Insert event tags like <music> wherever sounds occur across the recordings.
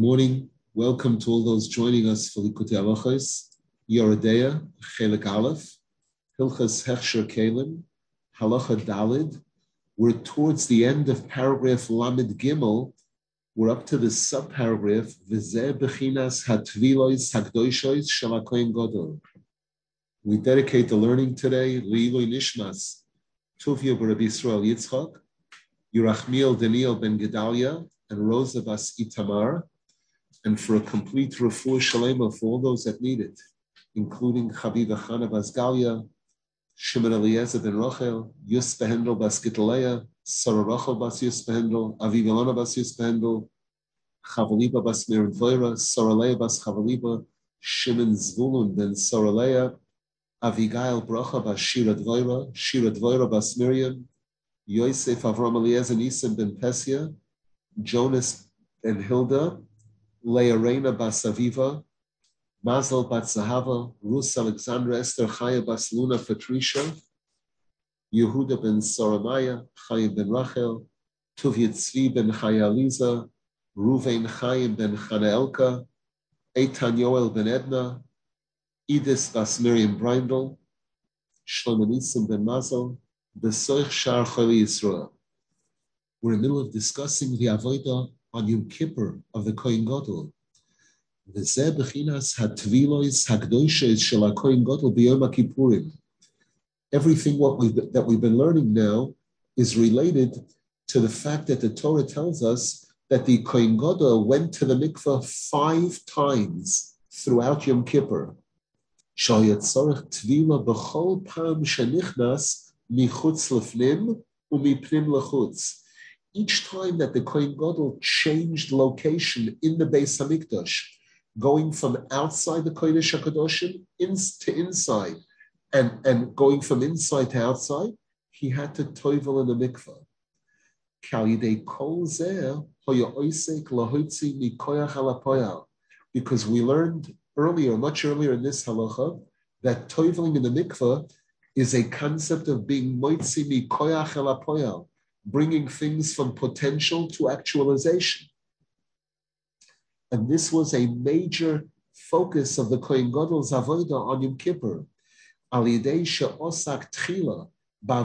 morning. Welcome to all those joining us for Likutei Halachos, Yoreh Deah, Chelik Aleph, Hilchas Hechsher Kalim, Halacha Dalid. We're towards the end of paragraph Lamed Gimel. We're up to the subparagraph V'zeh Bechinas Hatvilois Hagdoishois Shalakoin Godol. We dedicate the learning today Leiloi Nishmas Tuvia B'Rabbi Yisrael Yitzchak, Yerachmiel Daniel Ben Gedalia, and Rosa Bas Itamar and for a complete refuah shalema for all those that need it, including Chaviva Chana Bas Galia, Shimon Eliezer ben Rochel, Yus Behendel Bas Gitaleya, Sarah Rochel Bas Yus Behendel, Aviv Elona Bas Yus Behendel, Chavaliba Bas Mirin Voira, Soraleya Bas Chavaliba, Shimon Zvulun ben Soraleya, Avigail Bracha Bas Shira Dvoira, Shira Dvoira Bas Miriam, Yosef Avram Eliezer Nisim ben Pesia, Jonas ben Hilda, Leah Reina Basaviva, Mazel Batzahava, Rus Alexandra Esther Chaya Bas Luna Patricia, Yehuda ben Soramaya, Chaya ben Rachel, Tuvia Tzvi ben Chaya Aliza, Ruvain Chaim ben Chanaelka, Eitan Yoel ben Edna, Edis Bas Miriam Brindle, Shlomo ben Mazel, Besoich Shar Choli Yisrael. We're in the middle of discussing the Avodah on Yom Kippur of the Kohen Gadol. V'zeh bechinas hatvilois hakdoishes shel Kohen Gadol b'yom Kippurim. Everything what we that we've been learning now is related to the fact that the Torah tells us that the Kohen Gadol went to the mikveh five times throughout Yom Kippur. Yatzorech tvila b'chol pam shenichnas michutz lefnim umipnim lechutz each time that the Kohen Gadol changed location in the Beis Hamikdash, going from outside the Kodesh HaKadoshim in, to inside, and, and going from inside to outside, he had to toivel in the mikveh. Because we learned earlier, much earlier in this halacha, that toiveling in the mikveh is a concept of being moitzi mi koyach el bringing things from potential to actualization. And this was a major focus of the Kohen Gadol's avodah on Yom Kippur. Al yidei she'osak tchila by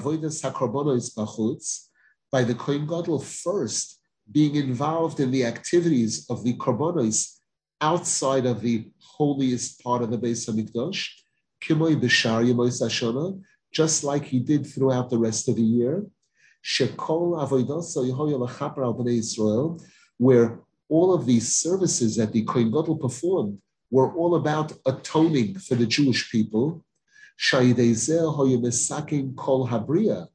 the Kohen Gadol first being involved in the activities of the korbanos outside of the holiest part of the Beis Hamikdash, kimoy b'shar yemos hashana, just like he did throughout the rest of the year, Shekol Israel, where all of these services that the Kohen Gadol performed were all about atoning for the Jewish people. Kol Habriya,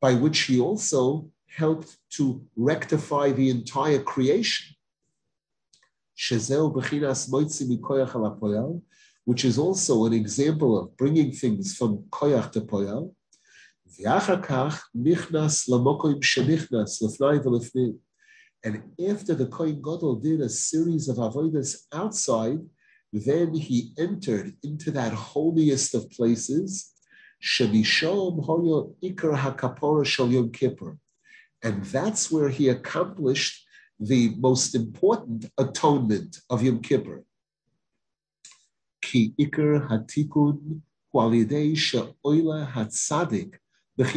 by which he also helped to rectify the entire creation. Which is also an example of bringing things from koyach to poyal. And after the Kohen Gadol did a series of avodas outside, then he entered into that holiest of places, and that's where he accomplished the most important atonement of Yom Kippur. Ki ikar hatikun walidei she'oila hatzadik Because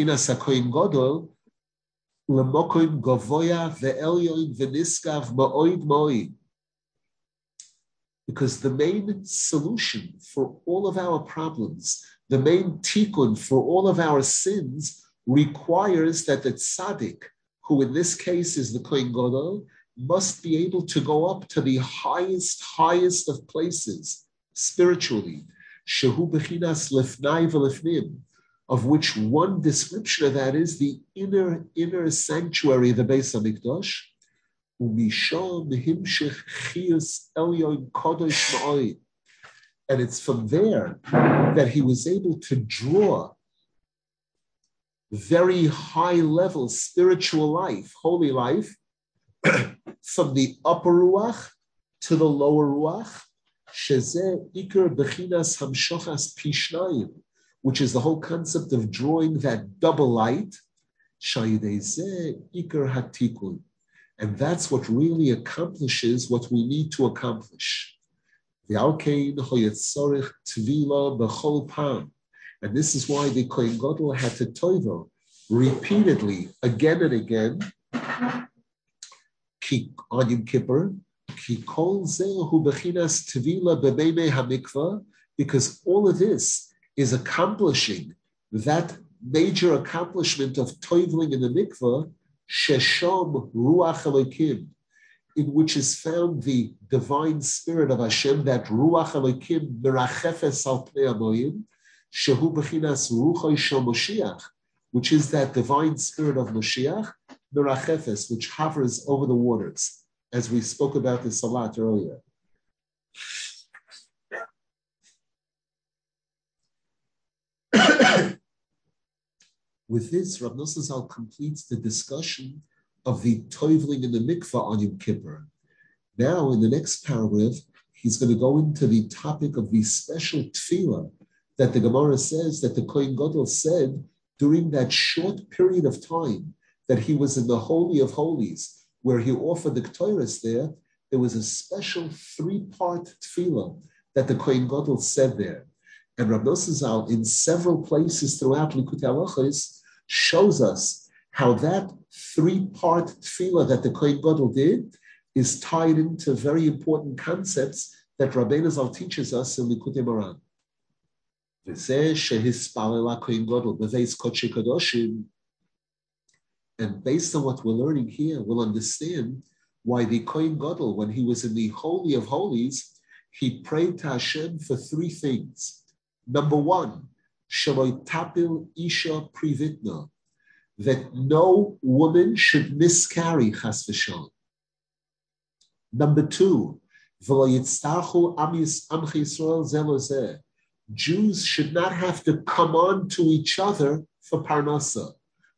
the main solution for all of our problems, the main tikkun for all of our sins, requires that the tzaddik, who in this case is the Kohen Gadol, must be able to go up to the highest, highest of places spiritually. Shehu bechinas lefnai v'lefnim, of which one description of that is the inner inner sanctuary of the Beis Hamikdash. And it's from there that he was able to draw very high level spiritual life, holy life, <clears throat> from the upper ruach to the lower ruach. Which is the whole concept of drawing that double light, ikar hatikun. And that's what really accomplishes what we need to accomplish. And this is why the Kohen Gadol had to toivel repeatedly, again and again, on Yom Kippur, because all of this is accomplishing that major accomplishment of toiveling in the mikvah, sheshom ruach elokim, in which is found the divine spirit of Hashem, that ruach elokim merachefes al amoyim, shehu bechinas ruchoi shel Moshiach, which is that divine spirit of Moshiach, merachefes, which hovers over the waters, as we spoke about this a lot earlier. With this, Rav Nosson completes the discussion of the toivling in the mikvah on Yom Kippur. Now, in the next paragraph, he's going to go into the topic of the special tefillah that the Gemara says that the Kohen Gadol said during that short period of time that he was in the Holy of Holies, where he offered the Ketores there, there was a special three-part tefillah that the Kohen Gadol said there. And Rav Nosson in several places throughout Likutei Halachos, shows us how that three-part tefillah that the Kohen Gadol did is tied into very important concepts that Rabbeinu Zal teaches us in Likutei Moharan. And based on what we're learning here, we'll understand why the Kohen Gadol, when he was in the Holy of Holies, he prayed to Hashem for three things. Number one, tapil isha privitna, that no woman should miscarry chas v'shalom. Number two, Jews should not have to come on to each other for parnasa.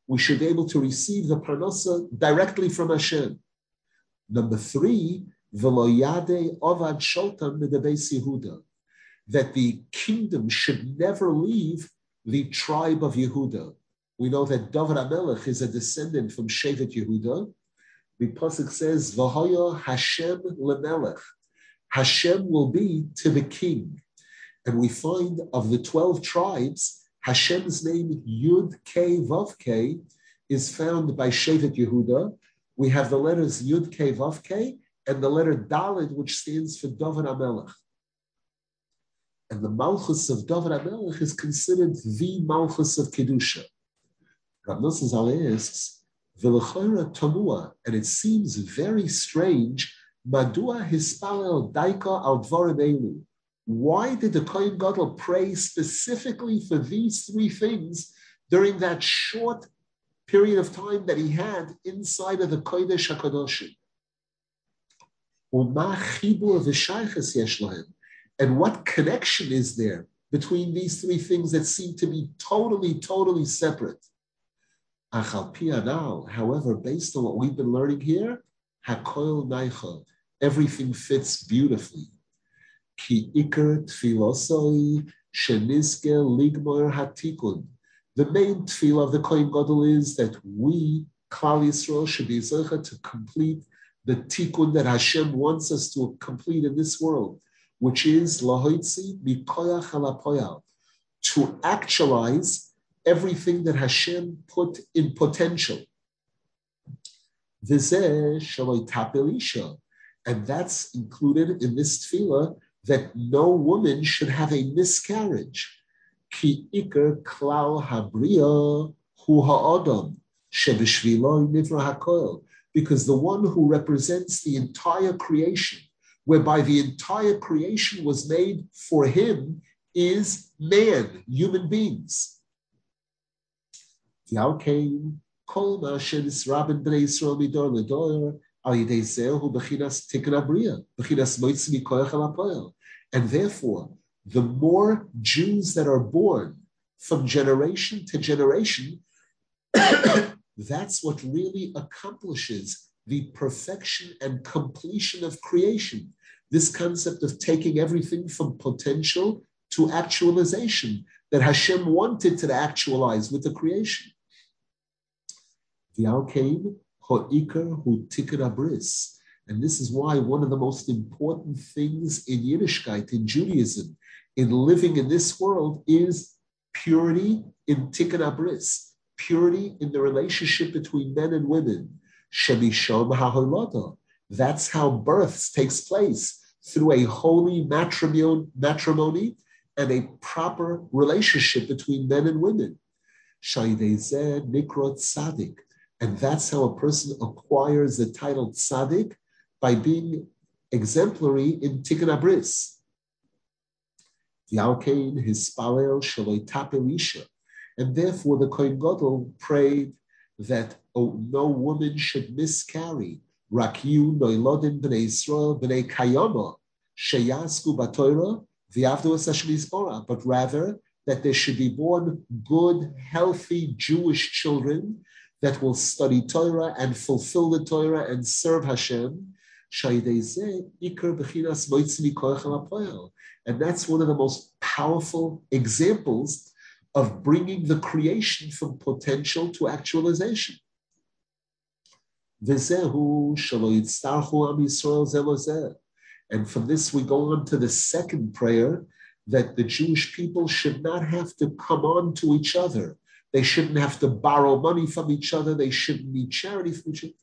We should be able to receive the parnasa directly from Hashem. Number three, Veloyade Ovad Sholtam Yehuda that the kingdom should never leave the tribe of Yehuda. We know that David Amelech is a descendant from Shevet Yehuda. The pasuk says, "V'hoya Hashem lemelech." Hashem will be to the king, and we find of the twelve tribes, Hashem's name Yud K Vav K is found by Shevet Yehuda. We have the letters Yud K Vav K and the letter Dalit, which stands for David Amelech. And the Malchus of David HaMelech is considered the Malchus of Kedusha. Rav Nosson asks, V'lechora tamua, and it seems very strange, Madua hispalel daika al dvarim Why did the Kohen Gadol pray specifically for these three things during that short period of time that he had inside of the Kodesh HaKadoshim? And what connection is there between these three things that seem to be totally, totally separate? However, based on what we've been learning here, hakoil naicha, everything fits beautifully. Ki iker tfilosoi sheniske ligmor hatikun. The main tefillah of the Kohen Gadol is that we, Klal Yisrael, should be zecha to complete the tikkun that Hashem wants us to complete in this world which is lahoitzi mikoyach halapoyal, to actualize everything that Hashem put in potential. And that's included in this tefillah that no woman should have a miscarriage. Ki iker klal habriya hu ha'adam shebishvilo nivra hakoil. Because the one who represents the entire creation whereby the entire creation was made for him, is man, human beings. And therefore, the more Jews that are born from generation to generation, <coughs> that's what really accomplishes the perfection and completion of creation. This concept of taking everything from potential to actualization that Hashem wanted to actualize with the creation. And this is why one of the most important things in Yiddishkeit, in Judaism, in living in this world is purity in tikkun abris, purity in the relationship between men and women. That's how births takes place through a holy matrimony and a proper relationship between men and women. Nikrot Tzaddik. And that's how a person acquires the title Tzaddik by being exemplary in Tikkun Abris. Yalkein Hispalel Shaloi Tapelisha. And therefore the Kohen Gadol prayed that oh, no woman should miscarry. Rakyu Noilodin B'nei Israel B'nei Kayama Sheyasku Batoira V'Yavdu But rather that there should be born good, healthy Jewish children that will study Torah and fulfill the Torah and serve Hashem. And that's one of the most powerful examples of bringing the creation from potential to actualization. And from this, we go on to the second prayer that the Jewish people should not have to come on to each other. They shouldn't have to borrow money from each other. They shouldn't need charity from each other.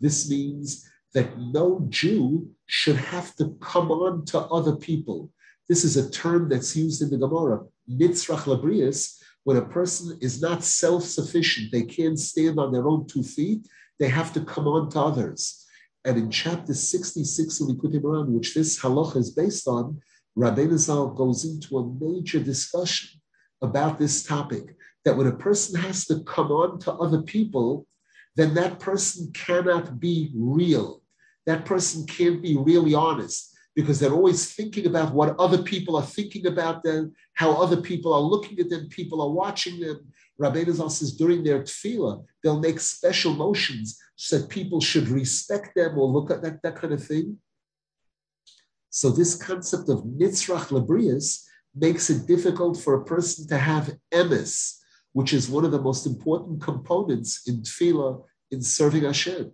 This means that no Jew should have to come on to other people. This is a term that's used in the Gemara, nitzrach labrias, when a person is not self-sufficient, they can't stand on their own two feet, they have to come on to others. And in chapter 66 of Likutei Moharan, which this halacha is based on, Rabbeinu Zal goes into a major discussion about this topic, that when a person has to come on to other people, then that person cannot be real. That person can't be really honest because they're always thinking about what other people are thinking about them, how other people are looking at them, people are watching them. Rabbeinu Zal says during their tefillah, they'll make special motions so that people should respect them or look at that, that kind of thing. So this concept of nitzrach labrias makes it difficult for a person to have emes, which is one of the most important components in tefillah in serving Hashem.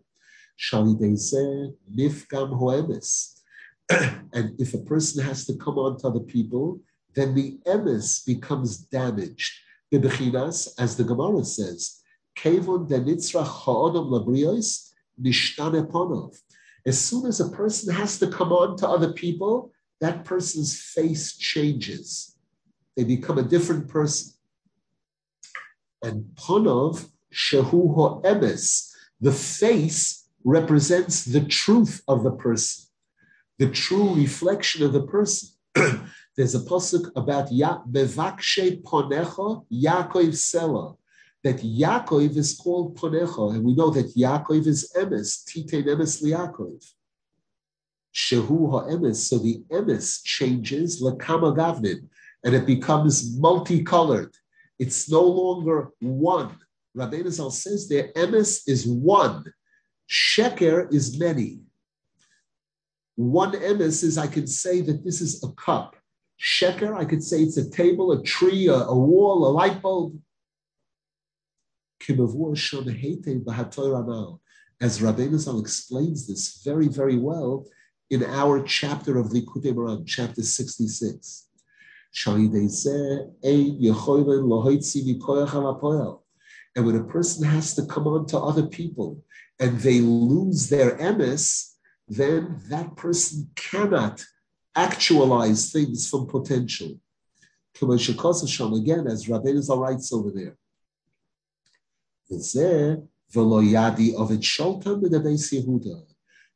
<coughs> and if a person has to come on to other people, then the emes becomes damaged. As the Gemara says, as soon as a person has to come on to other people, that person's face changes. They become a different person. And ponov shehu ho'emes, the face represents the truth of the person, the true reflection of the person. <clears throat> There's a pasuk about bevakshe ponecha Yaakov Selah that Yaakov is called Ponecha, and we know that Yaakov is Emes, Tite Emes Liakov. Shehu ha'emes, so the emes changes lekama gavnin, and it becomes multicolored. It's no longer one. Rabbeinu Zal says there, emes is one. Sheker is many. One emes is I can say that this is a cup. Sheker, I could say it's a table, a tree, a, a wall, a light bulb. As Rabbeinu Zal explains this very, very well in our chapter of Likutei Moharan, chapter 66. And when a person has to come on to other people and they lose their emes, then that person cannot actualize things from potential. Again, as Rabbeinu Zal writes over there.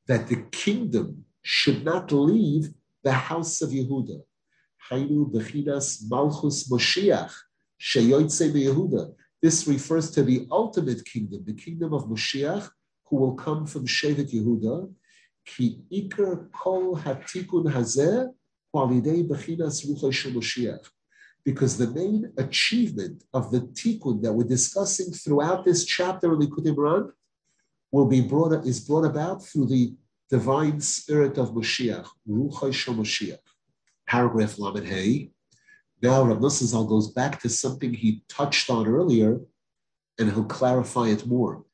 That the kingdom should not leave the house of Yehuda. This refers to the ultimate kingdom, the kingdom of Moshiach, who will come from Shevet Yehuda. Moshiach. Because the main achievement of the tikkun that we're discussing throughout this chapter of Likutei Moharan will be brought is brought about through the divine spirit of Mashiach, Ruchai Mashiach. Paragraph Lamed Hey. Now Rav Nosson goes back to something he touched on earlier, and he'll clarify it more.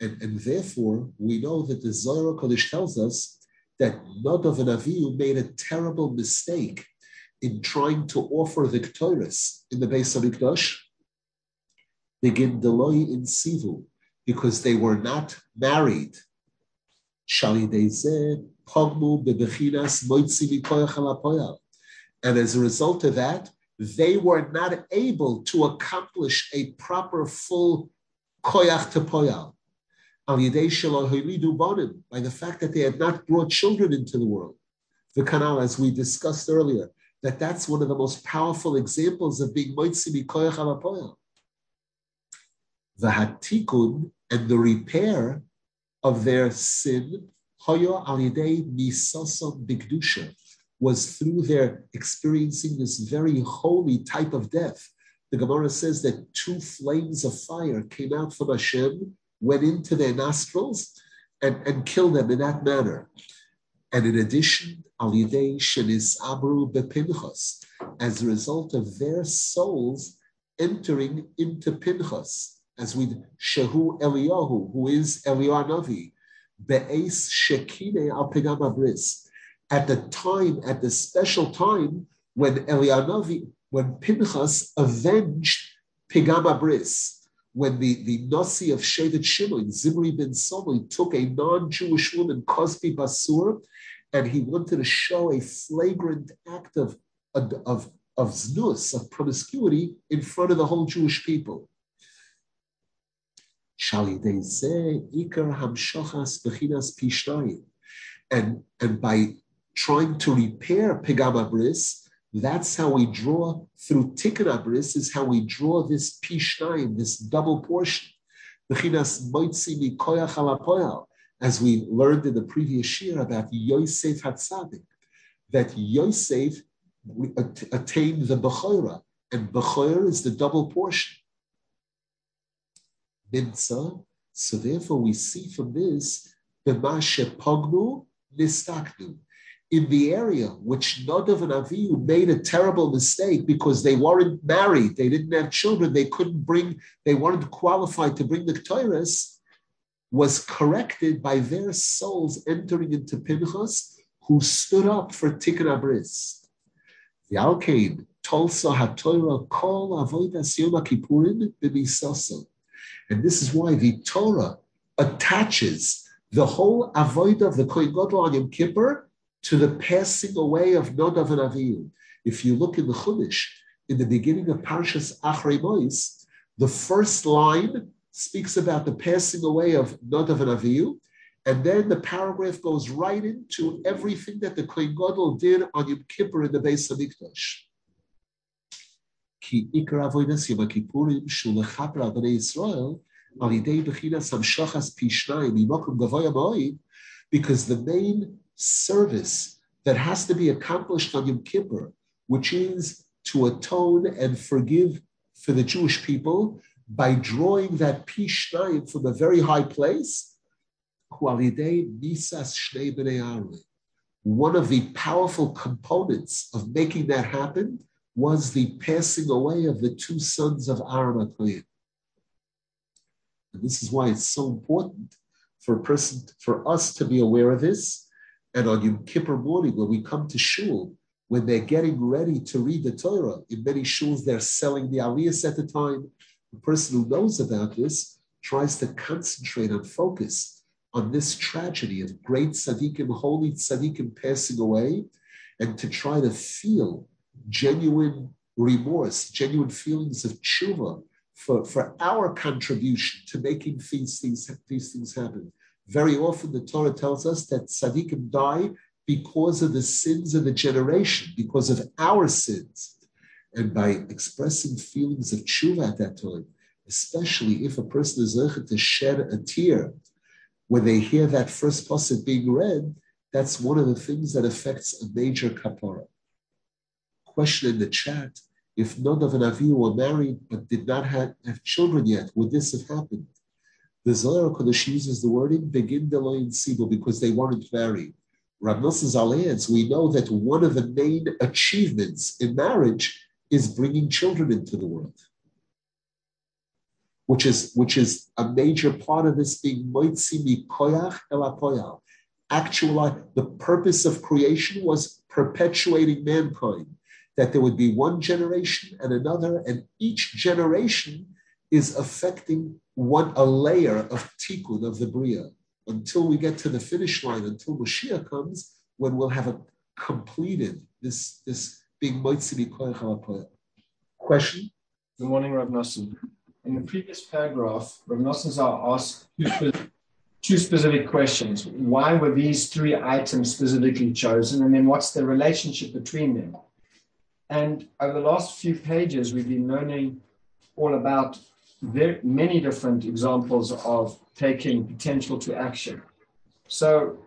And, and therefore, we know that the Zohar Kodesh tells us that Nadav and Avihu made a terrible mistake in trying to offer the Ketores in the Beis Hamikdash. Begin Deloi in Sivu, because they were not married. And as a result of that, they were not able to accomplish a proper full koyach to poyal by the fact that they had not brought children into the world. The canal, as we discussed earlier, that that's one of the most powerful examples of being moitzi mikoyach. The hatikun and the repair of their sin, hoyo alidei misasom bigdusha, was through their experiencing this very holy type of death. The Gemara says that two flames of fire came out from Hashem went into their nostrils and, and killed them in that manner. And in addition, Alidei Shenis Abru Bepinchas, as a result of their souls entering into Pinchas, as with Shehu Eliyahu, who is Eliyahu Be'ez Shekine Al Bris. At the time, at the special time when Eliyahu when Pinchas avenged Pigam Bris, when the, the Nasi of Shevet Shimon, Zimri ben Somli, took a non-Jewish woman, Kozbi Bas Tzur, and he wanted to show a flagrant act of, of, of znus, of promiscuity, in front of the whole Jewish people. And, and by trying to repair Pigama Bris, that's how we draw through Tikkun Abris, is how we draw this Pishnayim, this double portion. As we learned in the previous year about Yosef Hatzadik, that Yosef attained the Bechora, and Bechor is the double portion. Nimtza, so therefore we see from this, B'ma shepognu nistaknu in the area which Nadav and Avihu made a terrible mistake because they weren't married, they didn't have children, they couldn't bring, they weren't qualified to bring the Ketores, was corrected by their souls entering into Pinchas, who stood up for Tikkun Abris. The Alkain, Tolsa HaTorah, Kol Avodas Yom Kippurim. And this is why the Torah attaches the whole avodah of the Kohen Gadol on Yom Kippur to the passing away of Nodav and Avihu. If you look in the Chumash, in the beginning of Parshas Achrei Mois, the first line speaks about the passing away of Nodav and Avihu, and then the paragraph goes right into everything that the Kohen Gadol did on Yom Kippur in the Beis Hamikdash. Ki ikar Yom Kippurim al bnei Yisrael al yidei bechinas hamshachas pishnayim gavoya because the main service that has to be accomplished on Yom Kippur, which is to atone and forgive for the Jewish people by drawing that Pishnayim from a very high place. One of the powerful components of making that happen was the passing away of the two sons of Aaron And this is why it's so important for a person, for us to be aware of this and on Yom Kippur morning, when we come to shul, when they're getting ready to read the Torah, in many shuls they're selling the aliyahs at the time. The person who knows about this tries to concentrate and focus on this tragedy of great tzaddikim, holy tzaddikim passing away, and to try to feel genuine remorse, genuine feelings of tshuva for, for our contribution to making these things, these things happen. Very often the Torah tells us that tzaddikim die because of the sins of the generation, because of our sins. And by expressing feelings of tshuva at that time, especially if a person is able to shed a tear when they hear that first pasuk being read, that's one of the things that affects a major kapara. Question in the chat: If Nadav and Avihu were married but did not have, have children yet, would this have happened? The Zohar Kodesh uses the wording begin Deloin Sibo because they weren't married. Rav Nosson we know that one of the main achievements in marriage is bringing children into the world, which is which is a major part of this being moitzi mikoyach el Actually, the purpose of creation was perpetuating mankind, that there would be one generation and another, and each generation is affecting one a layer of tikkun of the bria until we get to the finish line, until Mashiach comes, when we'll have a completed this this being moitzi mikoyach Question? Good morning, Rav Nosson. In the previous paragraph, Rav Nosson asked two specific questions. Why were these three items specifically chosen? And then what's the relationship between them? And over the last few pages, we've been learning all about very many different examples of taking potential to action. So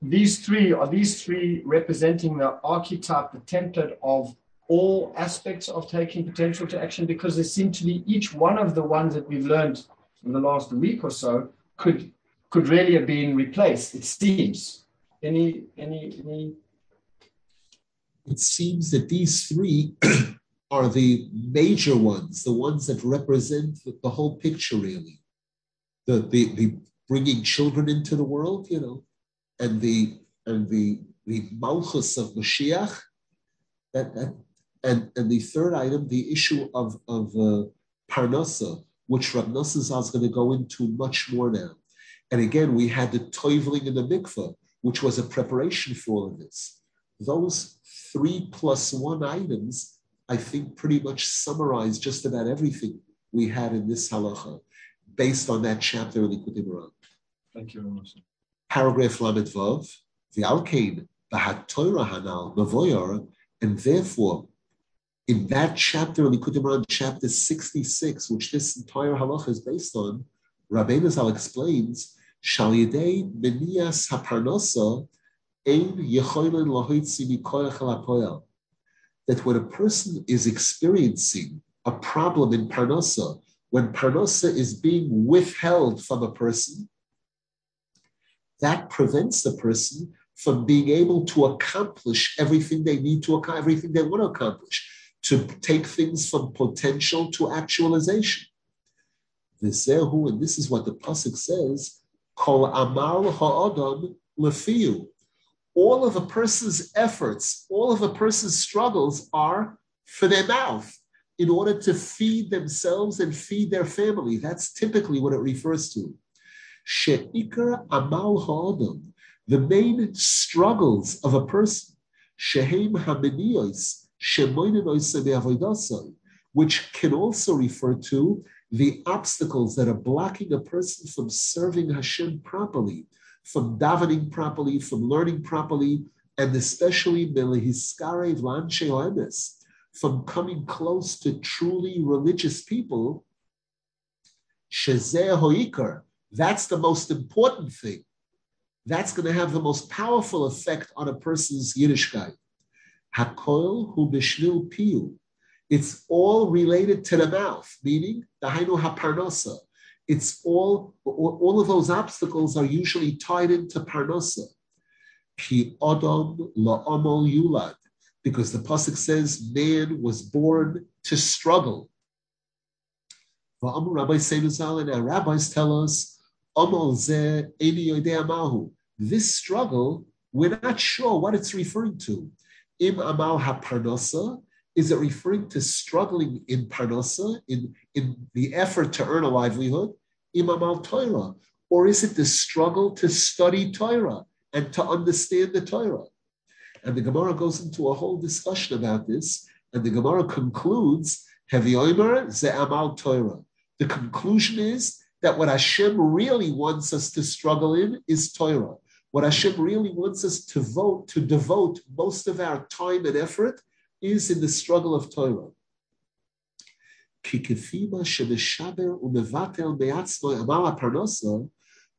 these three are these three representing the archetype, the template of all aspects of taking potential to action because they seem to be each one of the ones that we've learned in the last week or so could could really have been replaced. It seems. Any any any. It seems that these three <clears throat> are the major ones, the ones that represent the whole picture, really. The, the, the bringing children into the world, you know, and the and the the malchus of Mashiach, that, that and, and the third item, the issue of, of uh, Parnasa, which Rav Nosson is going to go into much more now. And again, we had the toivling in the mikveh, which was a preparation for all of this. Those three plus one items, I think, pretty much summarize just about everything we had in this halacha, based on that chapter in Likutei Moharan. Thank you very much. Paragraph Lamed Vav, the Alkain, the Torah Hanal, Mavoyor, and therefore in that chapter, in Likutei Moharan, chapter 66, which this entire halacha is based on, Rabbeinu Zal explains, Shal Yedei Benias HaParnosa that when a person is experiencing a problem in Parnosa, when Parnosa is being withheld from a person, that prevents the person from being able to accomplish everything they need to accomplish, everything they want to accomplish to take things from potential to actualization. V'zehu, and this is what the pasuk says: "Kol amal ha'adam lefiu." All of a person's efforts, all of a person's struggles are for their mouth in order to feed themselves and feed their family. That's typically what it refers to. She'ikar amal ha'adam, the main struggles of a person, shehem hameniyos, which can also refer to the obstacles that are blocking a person from serving Hashem properly, from davening properly, from learning properly, and especially from coming close to truly religious people. That's the most important thing. That's going to have the most powerful effect on a person's Yiddishkeit. Hakol hu b'shnil piyu. It's all related to the mouth, meaning the hainu haparnasa. It's all, all of those obstacles are usually tied into parnasa. Ki odom la'omol yulad. Because the pasuk says man was born to struggle. Rabbi and our rabbis tell us, this struggle, we're not sure what it's referring to. Im amal haparnosa, is it referring to struggling in parnosa, in, in the effort to earn a livelihood? Im amal Torah. Or is it the struggle to study Torah and to understand the Torah? And the Gemara goes into a whole discussion about this, and the Gemara concludes, Heavy Omer ze amal Torah. The conclusion is that what Hashem really wants us to struggle in is Torah. What Hashem really wants us to vote, to devote most of our time and effort is in the struggle of Torah.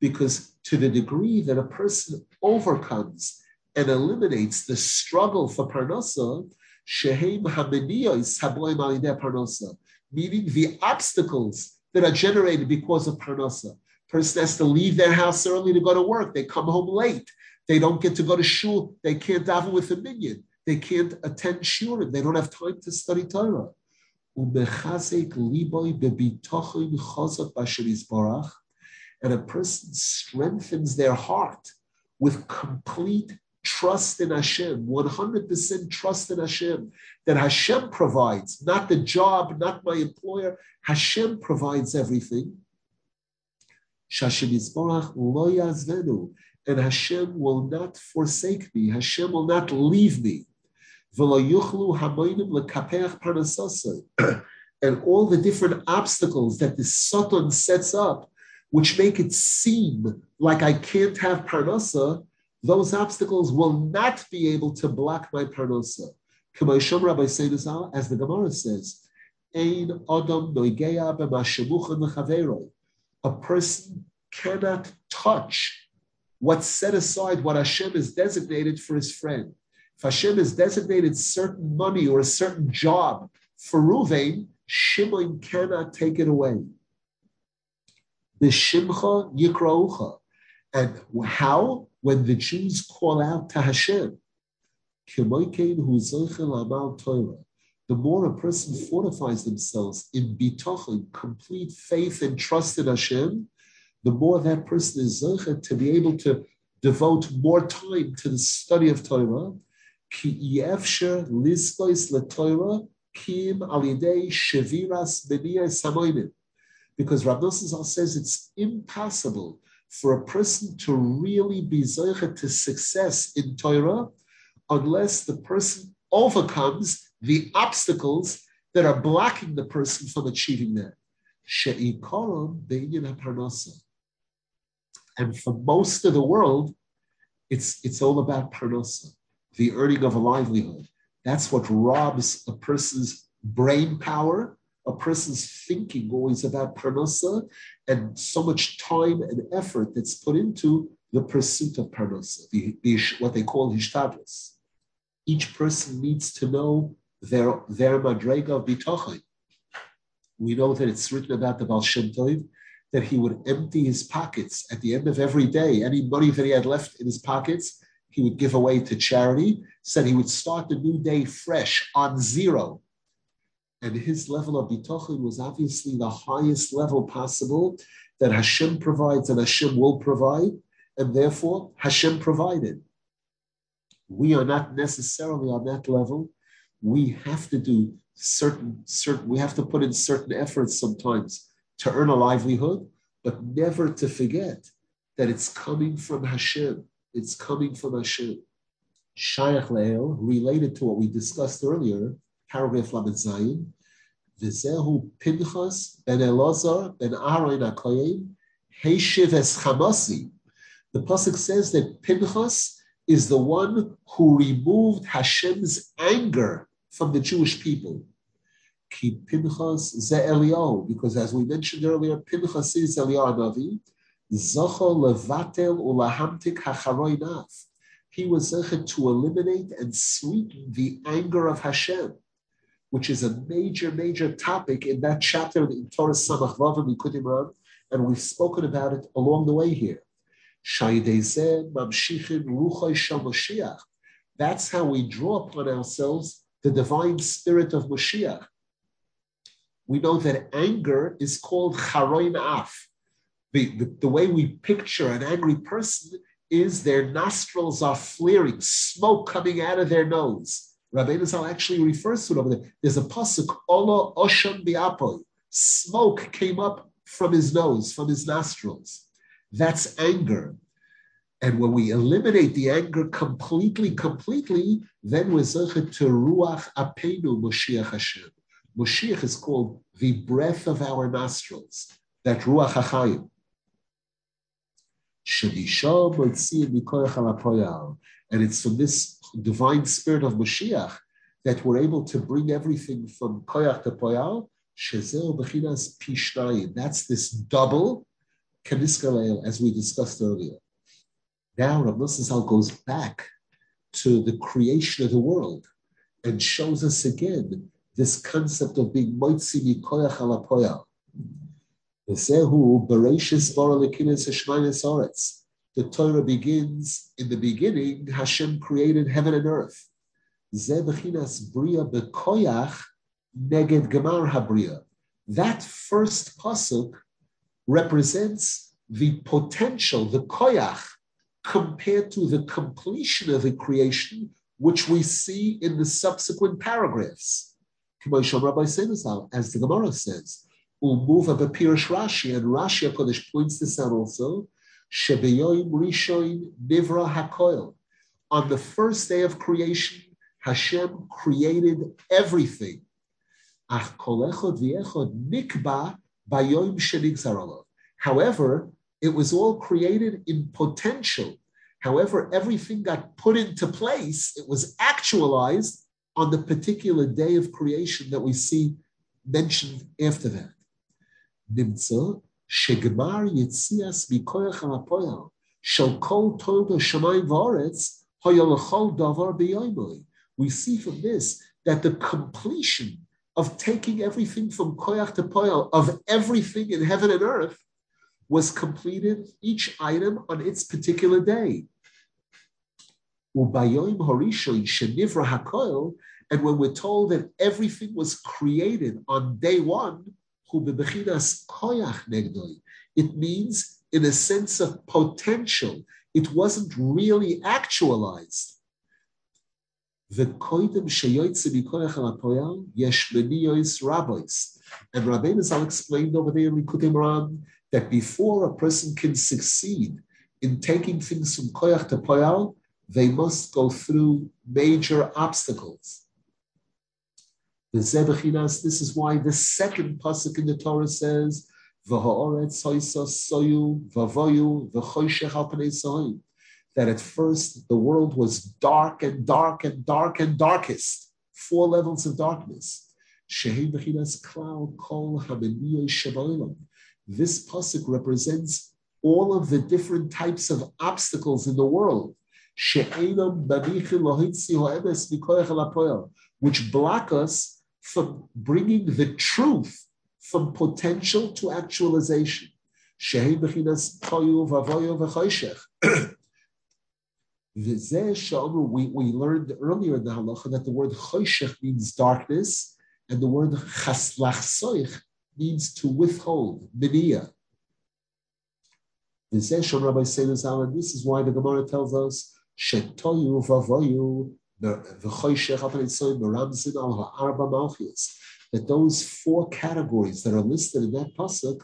Because to the degree that a person overcomes and eliminates the struggle for parnasa, meaning the obstacles that are generated because of parnasa. Person has to leave their house early to go to work. They come home late. They don't get to go to shul. They can't daven with a minyan. They can't attend shurim. They don't have time to study Torah. And a person strengthens their heart with complete trust in Hashem, 100% trust in Hashem, that Hashem provides, not the job, not my employer. Hashem provides everything. And Hashem will not forsake me. Hashem will not leave me. <clears throat> and all the different obstacles that the Satan sets up, which make it seem like I can't have parnasa, those obstacles will not be able to block my parnasa. As the Gemara says, a person cannot touch what's set aside, what Hashem has designated for his friend. If Hashem has designated certain money or a certain job for Ruvain, Shimon cannot take it away. The Shimcha Yikraucha. And how? When the Jews call out to Hashem, the more a person fortifies themselves in bitachon, complete faith and trust in Hashem, the more that person is zeichet to be able to devote more time to the study of Torah. Kim. Because Rav Nosson says it's impossible for a person to really be zeichet to success in Torah unless the person overcomes the obstacles that are blocking the person from achieving that. And for most of the world, it's, it's all about parnasa, the earning of a livelihood. That's what robs a person's brain power, a person's thinking always about parnasa, and so much time and effort that's put into the pursuit of parnasa, the, the, what they call hishtadlis. Each person needs to know their, their madrega of. We know that it's written about the Baal Shem Tov, that he would empty his pockets at the end of every day. Any money that he had left in his pockets, he would give away to charity. Said he would start the new day fresh on zero. And his level of bitachon was obviously the highest level possible that Hashem provides and Hashem will provide, and therefore Hashem provided. We are not necessarily on that level. We have to do certain, certain, we have to put in certain efforts sometimes to earn a livelihood, but never to forget that it's coming from Hashem. It's coming from Hashem. Shayach Le'el, related to what we discussed earlier, paragraph Lamed Zayin, V'zehu Pinchas ben Elazar ben Aaron HaKoyim, Heishiv es Chamasi. The Pasuk says that Pinchas is the one who removed Hashem's anger from the Jewish people. Ki Pinchas ze Eliyahu, because as we mentioned earlier, Pinchas is Eliyahu Navi, Levatel ulahamtik. He was zeichet to eliminate and sweeten the anger of Hashem, which is a major, major topic in that chapter in Torah Samach Vavim Ikudim and we've spoken about it along the way here. That's how we draw upon ourselves the divine spirit of Mashiach we know that anger is called charoin af. The, the, the, way we picture an angry person is their nostrils are flaring, smoke coming out of their nose. Rabbi Zal actually refers to it over there. There's a pasuk, Ola Osham Biapoy. Smoke came up from his nose, from his nostrils. That's anger. And when we eliminate the anger completely, completely, then we're zechet to ruach apenu Moshiach Hashem. Moshiach is called the breath of our nostrils, that Ruach HaChayim. And it's from this divine spirit of Moshiach that we're able to bring everything from Koyach to Poyal. That's this double Kaniskaleel, as we discussed earlier. Now Rav Nosson goes back to the creation of the world and shows us again this concept of being moitzi mikoyach ala poyal. The Torah begins in the beginning, Hashem created heaven and earth. That first pasuk represents the potential, the koyach, compared to the completion of the creation, which we see in the subsequent paragraphs. As the Gemara says, Umuva bepirish Rashi, and Rashi HaKodesh points this out also, Shebeyoim Rishoin Nivra HaKoil. On the first day of creation, Hashem created everything. Ach kolechod v'echod nikba bayoim. However, it was all created in potential. However, everything got put into place, it was actualized on the particular day of creation that we see mentioned after that. Yitzias mikoyach ha'apoyal, shel kol toda shamayim v'aretz, hoyolachol davar b'yoymoi. We see from this that the completion of taking everything from koyach to poyal, of everything in heaven and earth, was completed, each item on its particular day. And when we're told that everything was created on day one, it means in a sense of potential. It wasn't really actualized. And Rabbeinu Zal explained over there in Likutei Moharan that before a person can succeed in taking things from koyach to poyal, they must go through major obstacles. This is why the second pasuk in the Torah says, that at first the world was dark and dark and dark and darkest, four levels of darkness. This pasuk represents all of the different types of obstacles in the world, which block us from bringing the truth from potential to actualization. We, we learned earlier in the halacha that the word means darkness, and the word means to withhold, minia. This is why the Gemara tells us vavoyu that those four categories that are listed in that pasuk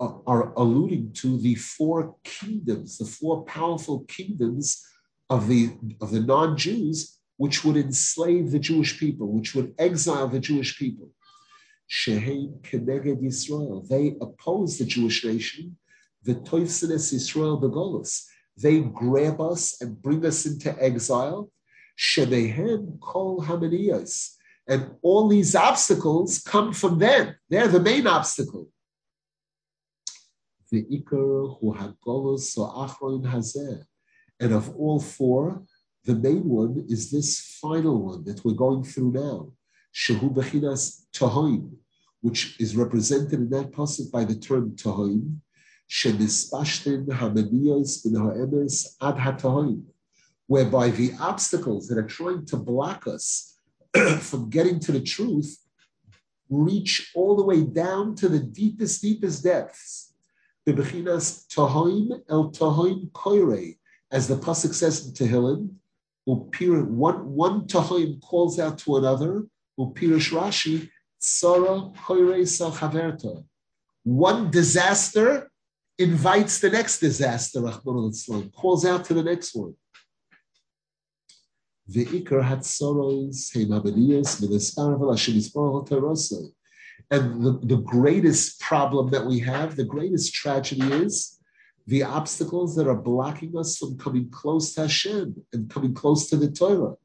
are alluding to the four kingdoms, the four powerful kingdoms of the of the non-Jews, which would enslave the Jewish people, which would exile the Jewish people. Shehem Keneged Yisrael. They oppose the Jewish nation. The Toifsines Yisrael Begolus. They grab us and bring us into exile. Shemehem Kol Hamaniyas. And all these obstacles come from them. They're the main obstacle the Iker had so Achron Hazeh. And of all four, the main one is this final one that we're going through now, Shehu Bechinas Tahoim, which is represented in that passage by the term Tahoim, Shenispashtin Hamaniyos bin Ha'emes Ad HaTahoim, whereby the obstacles that are trying to block us <clears throat> from getting to the truth reach all the way down to the deepest, deepest depths Bebechinas Tahoim El Tahoim Koire, as the Pasuk says in Tehillim, one, one Tahoim calls out to another, Upirish Rashi, Tzara Koire Salchaverta. One disaster invites the next disaster, calls out to the next one. The had sorrows, Heimabediyas, Milisar, Hashem Yisborah Terosai. And the, the greatest problem that we have, the greatest tragedy is the obstacles that are blocking us from coming close to Hashem and coming close to the Torah.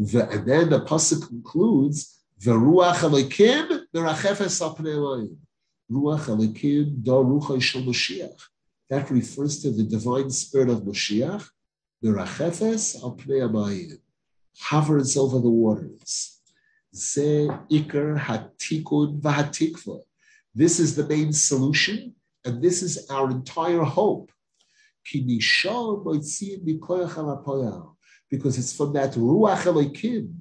The, and then the pasuk concludes, "Veruach Elokim merachefes al pnei Ruach Elokim do rucha shel Mashiach." That refers to the divine spirit of Merachefes al pnei hovers over the waters. This is the main solution, and this is our entire hope. Because it's from that Ruach Elokim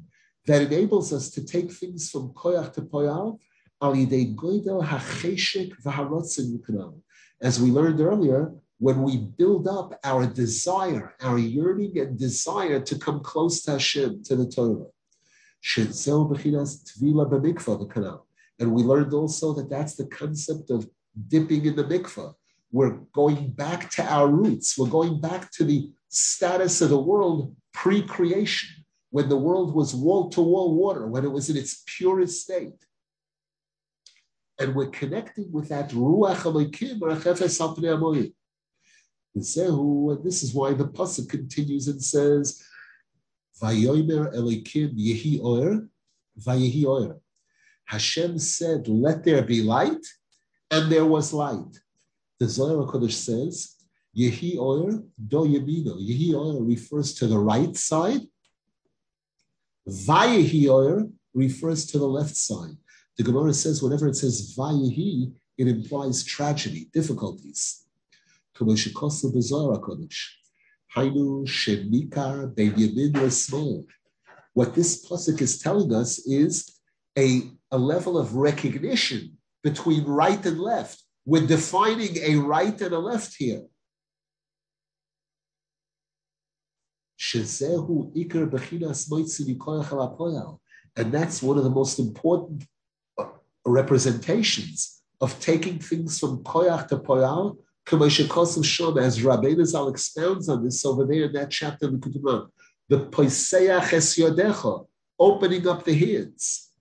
that enables us to take things from Koyach to Poyal, as we learned earlier, when we build up our desire, our yearning and desire to come close to Hashem, to the Torah. And we learned also that that's the concept of dipping in the mikvah. We're going back to our roots. We're going back to the status of the world pre-creation, when the world was wall-to-wall water, when it was in its purest state. And we're connecting with that ruach alokim, uh, this is why the pasuk continues and says, "Vayomer Elikim Yehi Oer, Vayehi Oer." Hashem said, "Let there be light," and there was light. The Zohar Kodesh says, "Yehi Oer Do Yemino." Yehi Oer refers to the right side. Vayehi Oer refers to the left side. The Gemara says, whenever it says Vayehi, it implies tragedy, difficulties. What this pasuk is telling us is a, a level of recognition between right and left. We're defining a right and a left here. And that's one of the most important uh, representations of taking things from koyach to poyal as Rabbeinu Zal expounds on this over there in that chapter of the Ketubah. The Poiseach Es Yodecha, opening up the hands.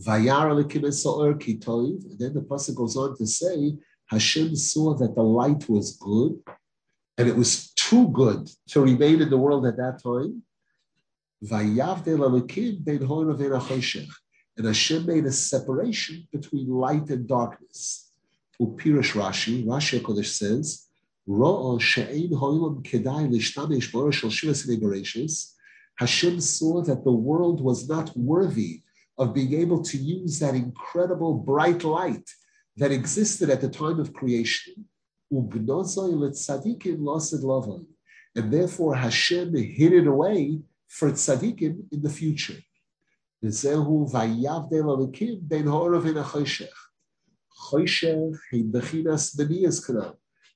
Vayar Kitoiv. And then the pasuk goes on to say, Hashem saw that the light was good, and it was too good to remain in the world at that time. And Hashem made a separation between light and darkness. Upirish Rashi, Rashi Kodesh says, Hashem saw that the world was not worthy of being able to use that incredible bright light that existed at the time of creation. And therefore Hashem hid it away for tzaddikim in the future.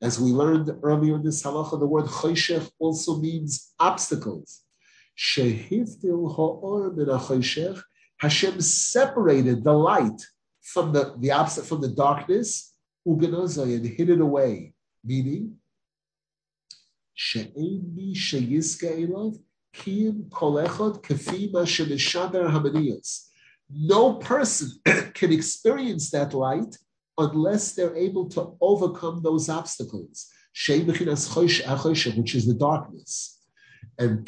As we learned earlier in this halacha, the word choshech also means obstacles. Hashem separated the light from the, the opposite from the darkness, and hid it away. Meaning, Sha'imbi Sheyiska Ilov Kim Kolechot Kafima Shebishatar Hamanias. no person <clears throat> can experience that light unless they're able to overcome those obstacles, which is the darkness. And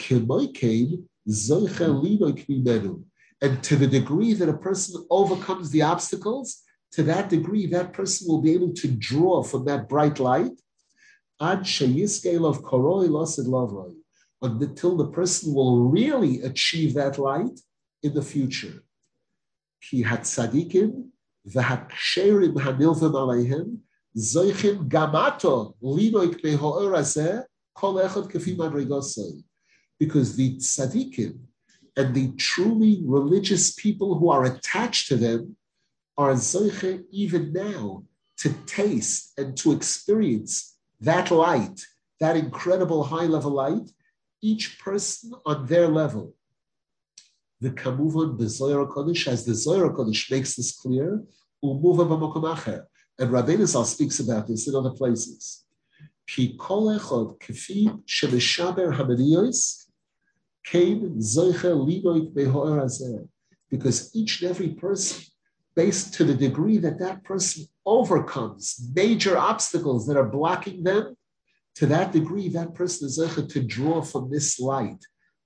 and to the degree that a person overcomes the obstacles, to that degree, that person will be able to draw from that bright light until the person will really achieve that light in the future. Ki hatzadikim והקשרים הנלווים עליהם, זויכים gamato לינוק בהאור הזה, כל אחד כפי מדרגוסי. Because the tzaddikim and the truly religious people who are attached to them are zoiche even now to taste and to experience that light, that incredible high level light, each person on their level the kamuvan bezoyer kodesh, as the Zohar kodesh makes this clear, umuva b'makom And Rabbeinu Zal speaks about this in other places. Ki kol came zoiche linoik azeh. Because each and every person, based to the degree that that person overcomes major obstacles that are blocking them, to that degree, that person is to draw from this light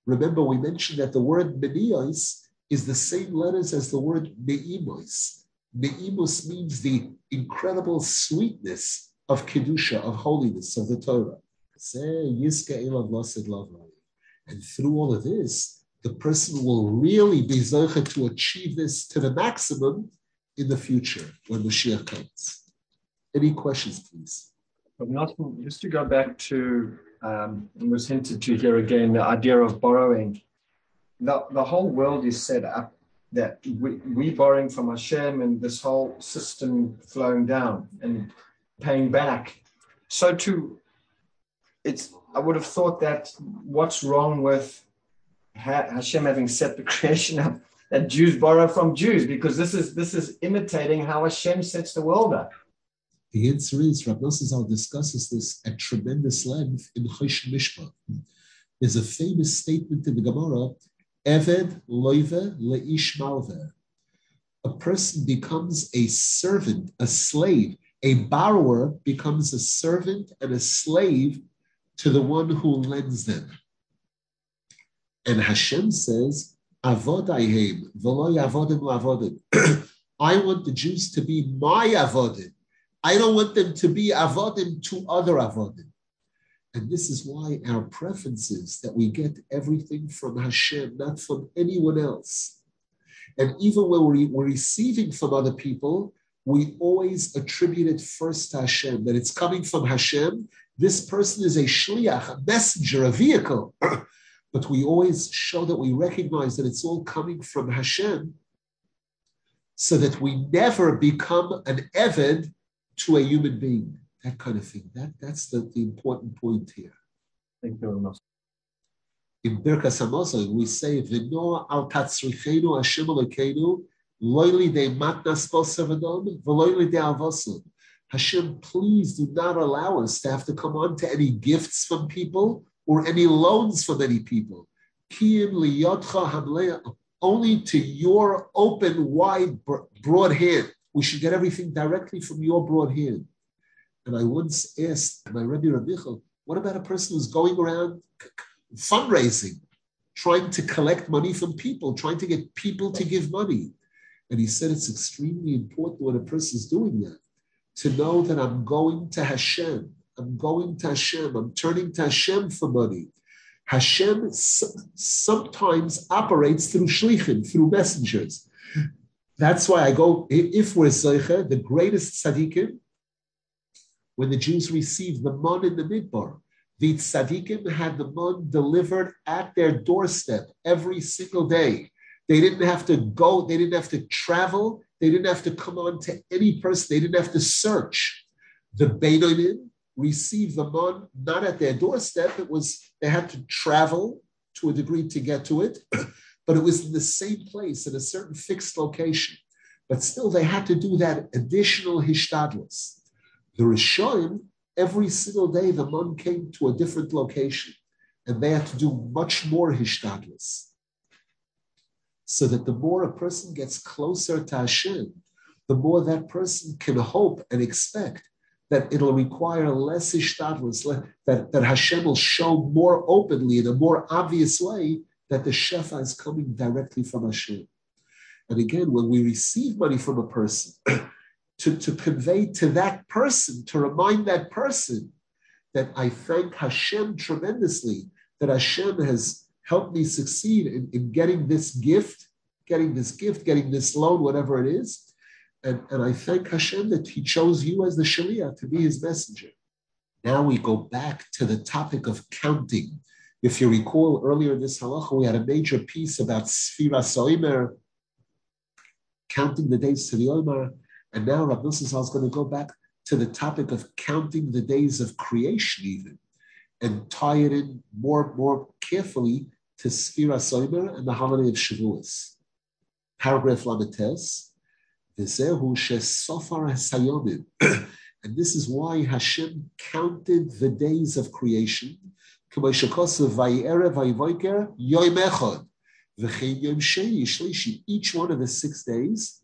Remember, we mentioned that the word menios is the same letters as the word meimos. Meimos means the incredible sweetness of kedusha, of holiness, of the Torah. And through all of this, the person will really be zocha to achieve this to the maximum in the future when Mashiach comes. Any questions, please? Just to go back to, um, was hinted to here again, the idea of borrowing. The, the whole world is set up that we, we borrowing from Hashem and this whole system flowing down and paying back. So to, it's, I would have thought that what's wrong with Hashem having set the <laughs> creation up that Jews borrow from Jews because this is this is imitating how Hashem sets the world up. The answer is Rabbi Nosson discusses this at tremendous length in Choshen Mishpat. There's a famous statement in the Gemara, Eved loive leish malve. A person becomes a servant, a slave. A borrower becomes a servant and a slave to the one who lends them. And Hashem says, Avodayim, v'lo. <clears throat> I want the Jews to be my avodim. I don't want them to be avodim to other avodim. And this is why our preference is that we get everything from Hashem, not from anyone else. And even when we, we're receiving from other people, we always attribute it first to Hashem, that it's coming from Hashem. This person is a shliach, a messenger, a vehicle. <clears throat> but we always show that we recognize that it's all coming from Hashem, so that we never become an Eved to a human being. That kind of thing. That, that's the, the important point here. Thank you very much. In Birkas Hamazon, we say, "V'no al tatzrichenu Hashem Elokeinu loyli de matnas posavadon v'loyli de alvasul." Hashem, please do not allow us to have to come on to any gifts from people or any loans from any people. Only to your open, wide, broad hand. We should get everything directly from your broad hand. And I once asked my Rebbe Rabichel, what about a person who's going around fundraising, trying to collect money from people, trying to get people to give money? And he said it's extremely important when a person is doing that to know that I'm going to Hashem I'm going to Hashem. I'm turning to Hashem for money. Hashem sometimes operates through shlichim, through messengers. That's why I go, if we're Zeicha, the greatest tzaddikim, when the Jews received the mon in the midbar, the tzaddikim had the mon delivered at their doorstep every single day. They didn't have to go, they didn't have to travel, they didn't have to come on to any person, they didn't have to search. The Beinonim, receive the mon not at their doorstep. It was they had to travel to a degree to get to it, but it was in the same place at a certain fixed location. But still, they had to do that additional hishtadlus. The Rishonim, every single day, the mon came to a different location, and they had to do much more hishtadlus. So that the more a person gets closer to Hashem, the more that person can hope and expect that it'll require less ishtadlus, that, that Hashem will show more openly in a more obvious way that the shefa is coming directly from Hashem. And again, when we receive money from a person, <clears throat> to, to convey to that person, to remind that person that I thank Hashem tremendously, that Hashem has helped me succeed in, in getting this gift, getting this gift, getting this loan, whatever it is. And, and I thank Hashem that He chose you as the Shaliach to be His messenger. Now we go back to the topic of counting. If you recall earlier this halacha, we had a major piece about Sfira Soimer, counting the days to the Omer. And now Rabbi Nosson is going to go back to the topic of counting the days of creation, even, and tie it in more, more carefully to Sfira Soimer and the holiday of Shavuos. Paragraph Lamed Tes. <clears throat> and this is why Hashem counted the days of creation. Each one of the six days,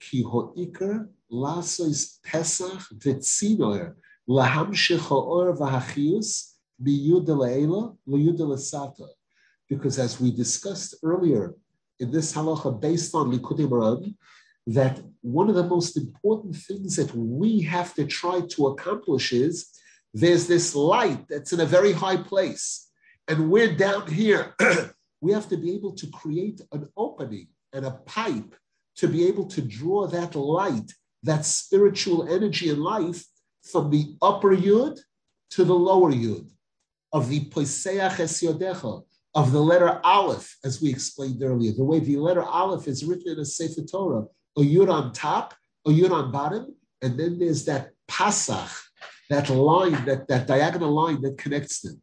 ki ho'ikar lasois pesach v'tzinoer lahamshech ha'or v'hachius miyuda le'ela liyuda le'sata. Because as we discussed earlier in this halacha based on Likutei Moharan, that one of the most important things that we have to try to accomplish is there's this light that's in a very high place, and we're down here. <clears throat> we have to be able to create an opening and a pipe to be able to draw that light, that spiritual energy and life from the upper yud to the lower yud of the poiseach es of the letter Aleph, as we explained earlier, the way the letter Aleph is written in a Sefer Torah, a yud on top, a yud on bottom, and then there's that pasach, that line, that, that diagonal line that connects them.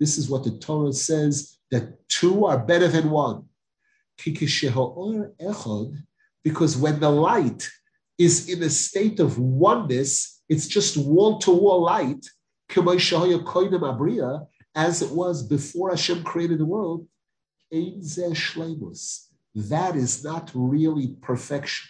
This is what the Torah says that two are better than one. Because when the light is in a state of oneness, it's just wall to wall light, as it was before Hashem created the world. That is not really perfection.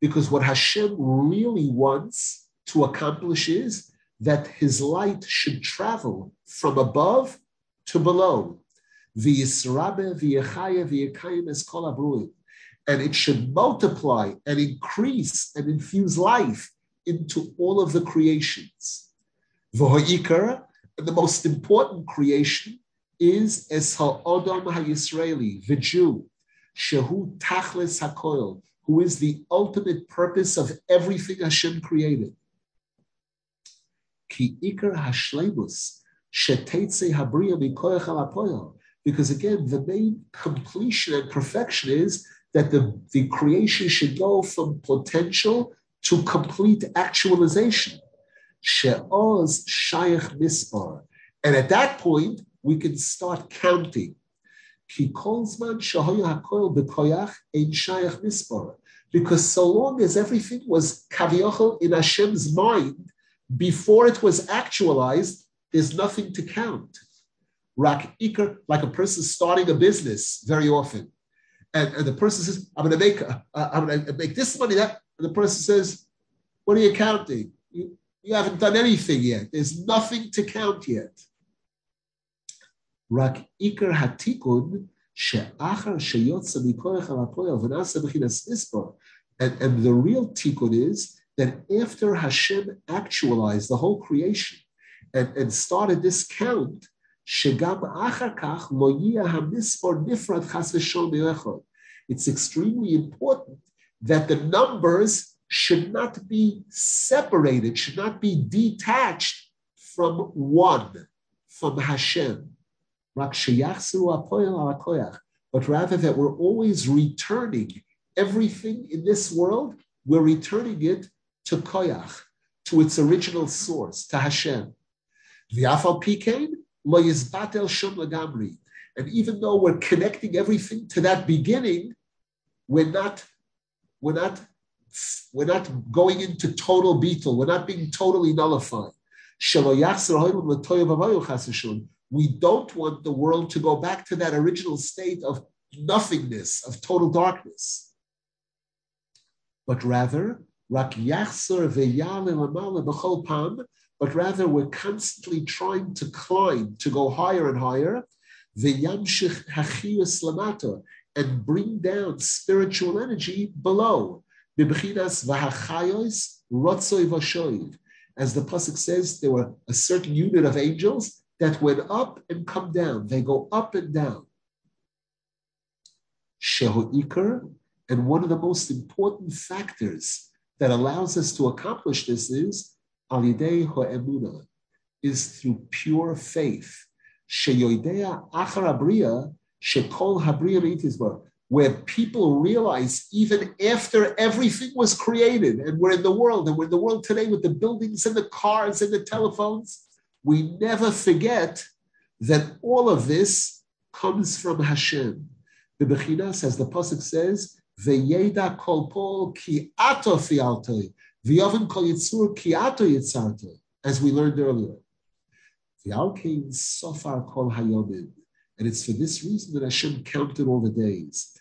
Because what Hashem really wants to accomplish is that his light should travel from above to below. And it should multiply and increase and infuse life into all of the creations. The most important creation is Es Ha'odom HaYisraeli, the Jew, Shehu Tachlis HaKoil, who is the ultimate purpose of everything Hashem created. Ki Iker Hashlemus, Shetetze Habriya Mikoyach Alapoyel. Because again, the main completion and perfection is that the, the creation should go from potential to complete actualization. She'oz Shayach Mispar. And at that point, we can start counting. Because so long as everything was kaviochel in Hashem's mind, before it was actualized, there's nothing to count. Rak like a person starting a business very often. And, and the person says, I'm going to make, uh, I'm going to make this money, that. And the person says, what are you counting? You, you haven't done anything yet. There's nothing to count yet. רק עיקר התיקון שאחר שיוצא מכוח על הפועל ונעשה בחינס נספור. And, and the real tikkun is that after Hashem actualized the whole creation and, and started this count, שגם אחר כך לא יהיה המספור נפרד חס ושלום מאחד. It's extremely important that the numbers should not be separated, should not be detached from one, from Hashem. But rather that we're always returning everything in this world, we're returning it to koyach, to its original source, to Hashem. And even though we're connecting everything to that beginning, we're not, we're not, we're not going into total bittul. We're not being totally nullified. We don't want the world to go back to that original state of nothingness, of total darkness. But rather, but rather we're constantly trying to climb, to go higher and higher, and bring down spiritual energy below. As the Pasuk says, there were a certain unit of angels that went up and come down. They go up and down. Shehu Iker, and one of the most important factors that allows us to accomplish this is Alidei Ho'emuna, is through pure faith. Sheyoidea Achar Abriya, Shekol Habriya Meitisbar, where people realize even after everything was created and we're in the world, and we're in the world today with the buildings and the cars and the telephones, we never forget that all of this comes from Hashem. The Bechinas, as the Pasuk says, V'yeda kol pol ki ato fialtoi, v'yoven kol yitzur ki ato yitzartoi, as we learned earlier. V'alkein sofar kol hayomim. And it's for this reason that Hashem counted all the days.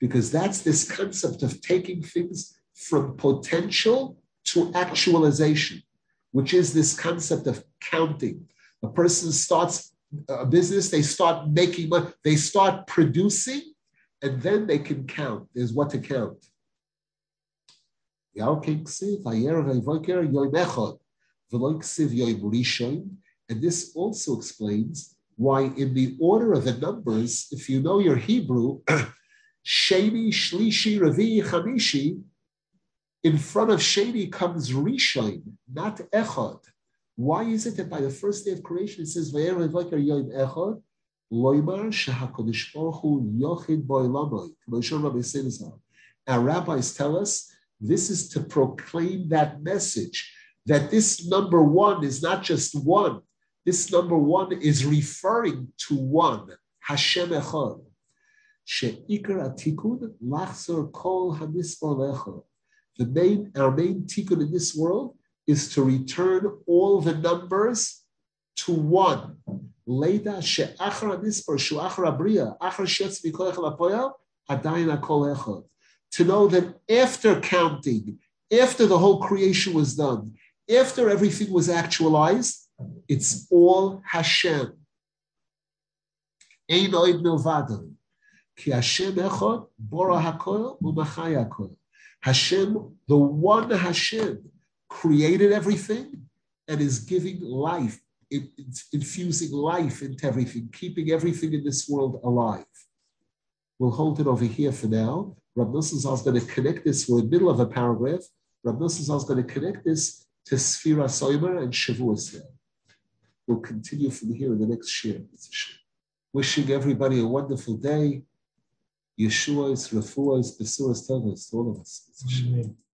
Because that's this concept of taking things from potential to actualization, which is this concept of counting. A person starts a business, they start making money, they start producing, and then they can count. There's what to count. And this also explains why, in the order of the numbers, if you know your Hebrew, <clears throat> Sheni, Shlishi, Ravi, Chamishi, in front of Sheni comes Rishon, not Echad. Why is it that by the first day of creation it says Vayera Vayker Yom Echad? Loimar Shehakodesh Yochid Boilamai. Our rabbis tell us this is to proclaim that message that this number one is not just one. This number one is referring to one, Hashem Echad. She'ikar atikun kol hamispar lecha. The main, our main tikkun in this world is to return all the numbers to one. Leida achar shetz adayin akol echad. To know that after counting, after the whole creation was done, after everything was actualized, it's all Hashem. Ein oid milvadam. Ki Hashem echad, bora hakol, umachai. Hashem, the one Hashem, created everything and is giving life, infusing life into everything, keeping everything in this world alive. We'll hold it over here for now. Rab Nosson is going to connect this. We're in the middle of a paragraph. Rab Nosson is going to connect this to Sfira Soimer and Shavuos. We'll continue from here in the next shiur. Wishing everybody a wonderful day. Yeshua is, Refuah is, Besuah is, all of us.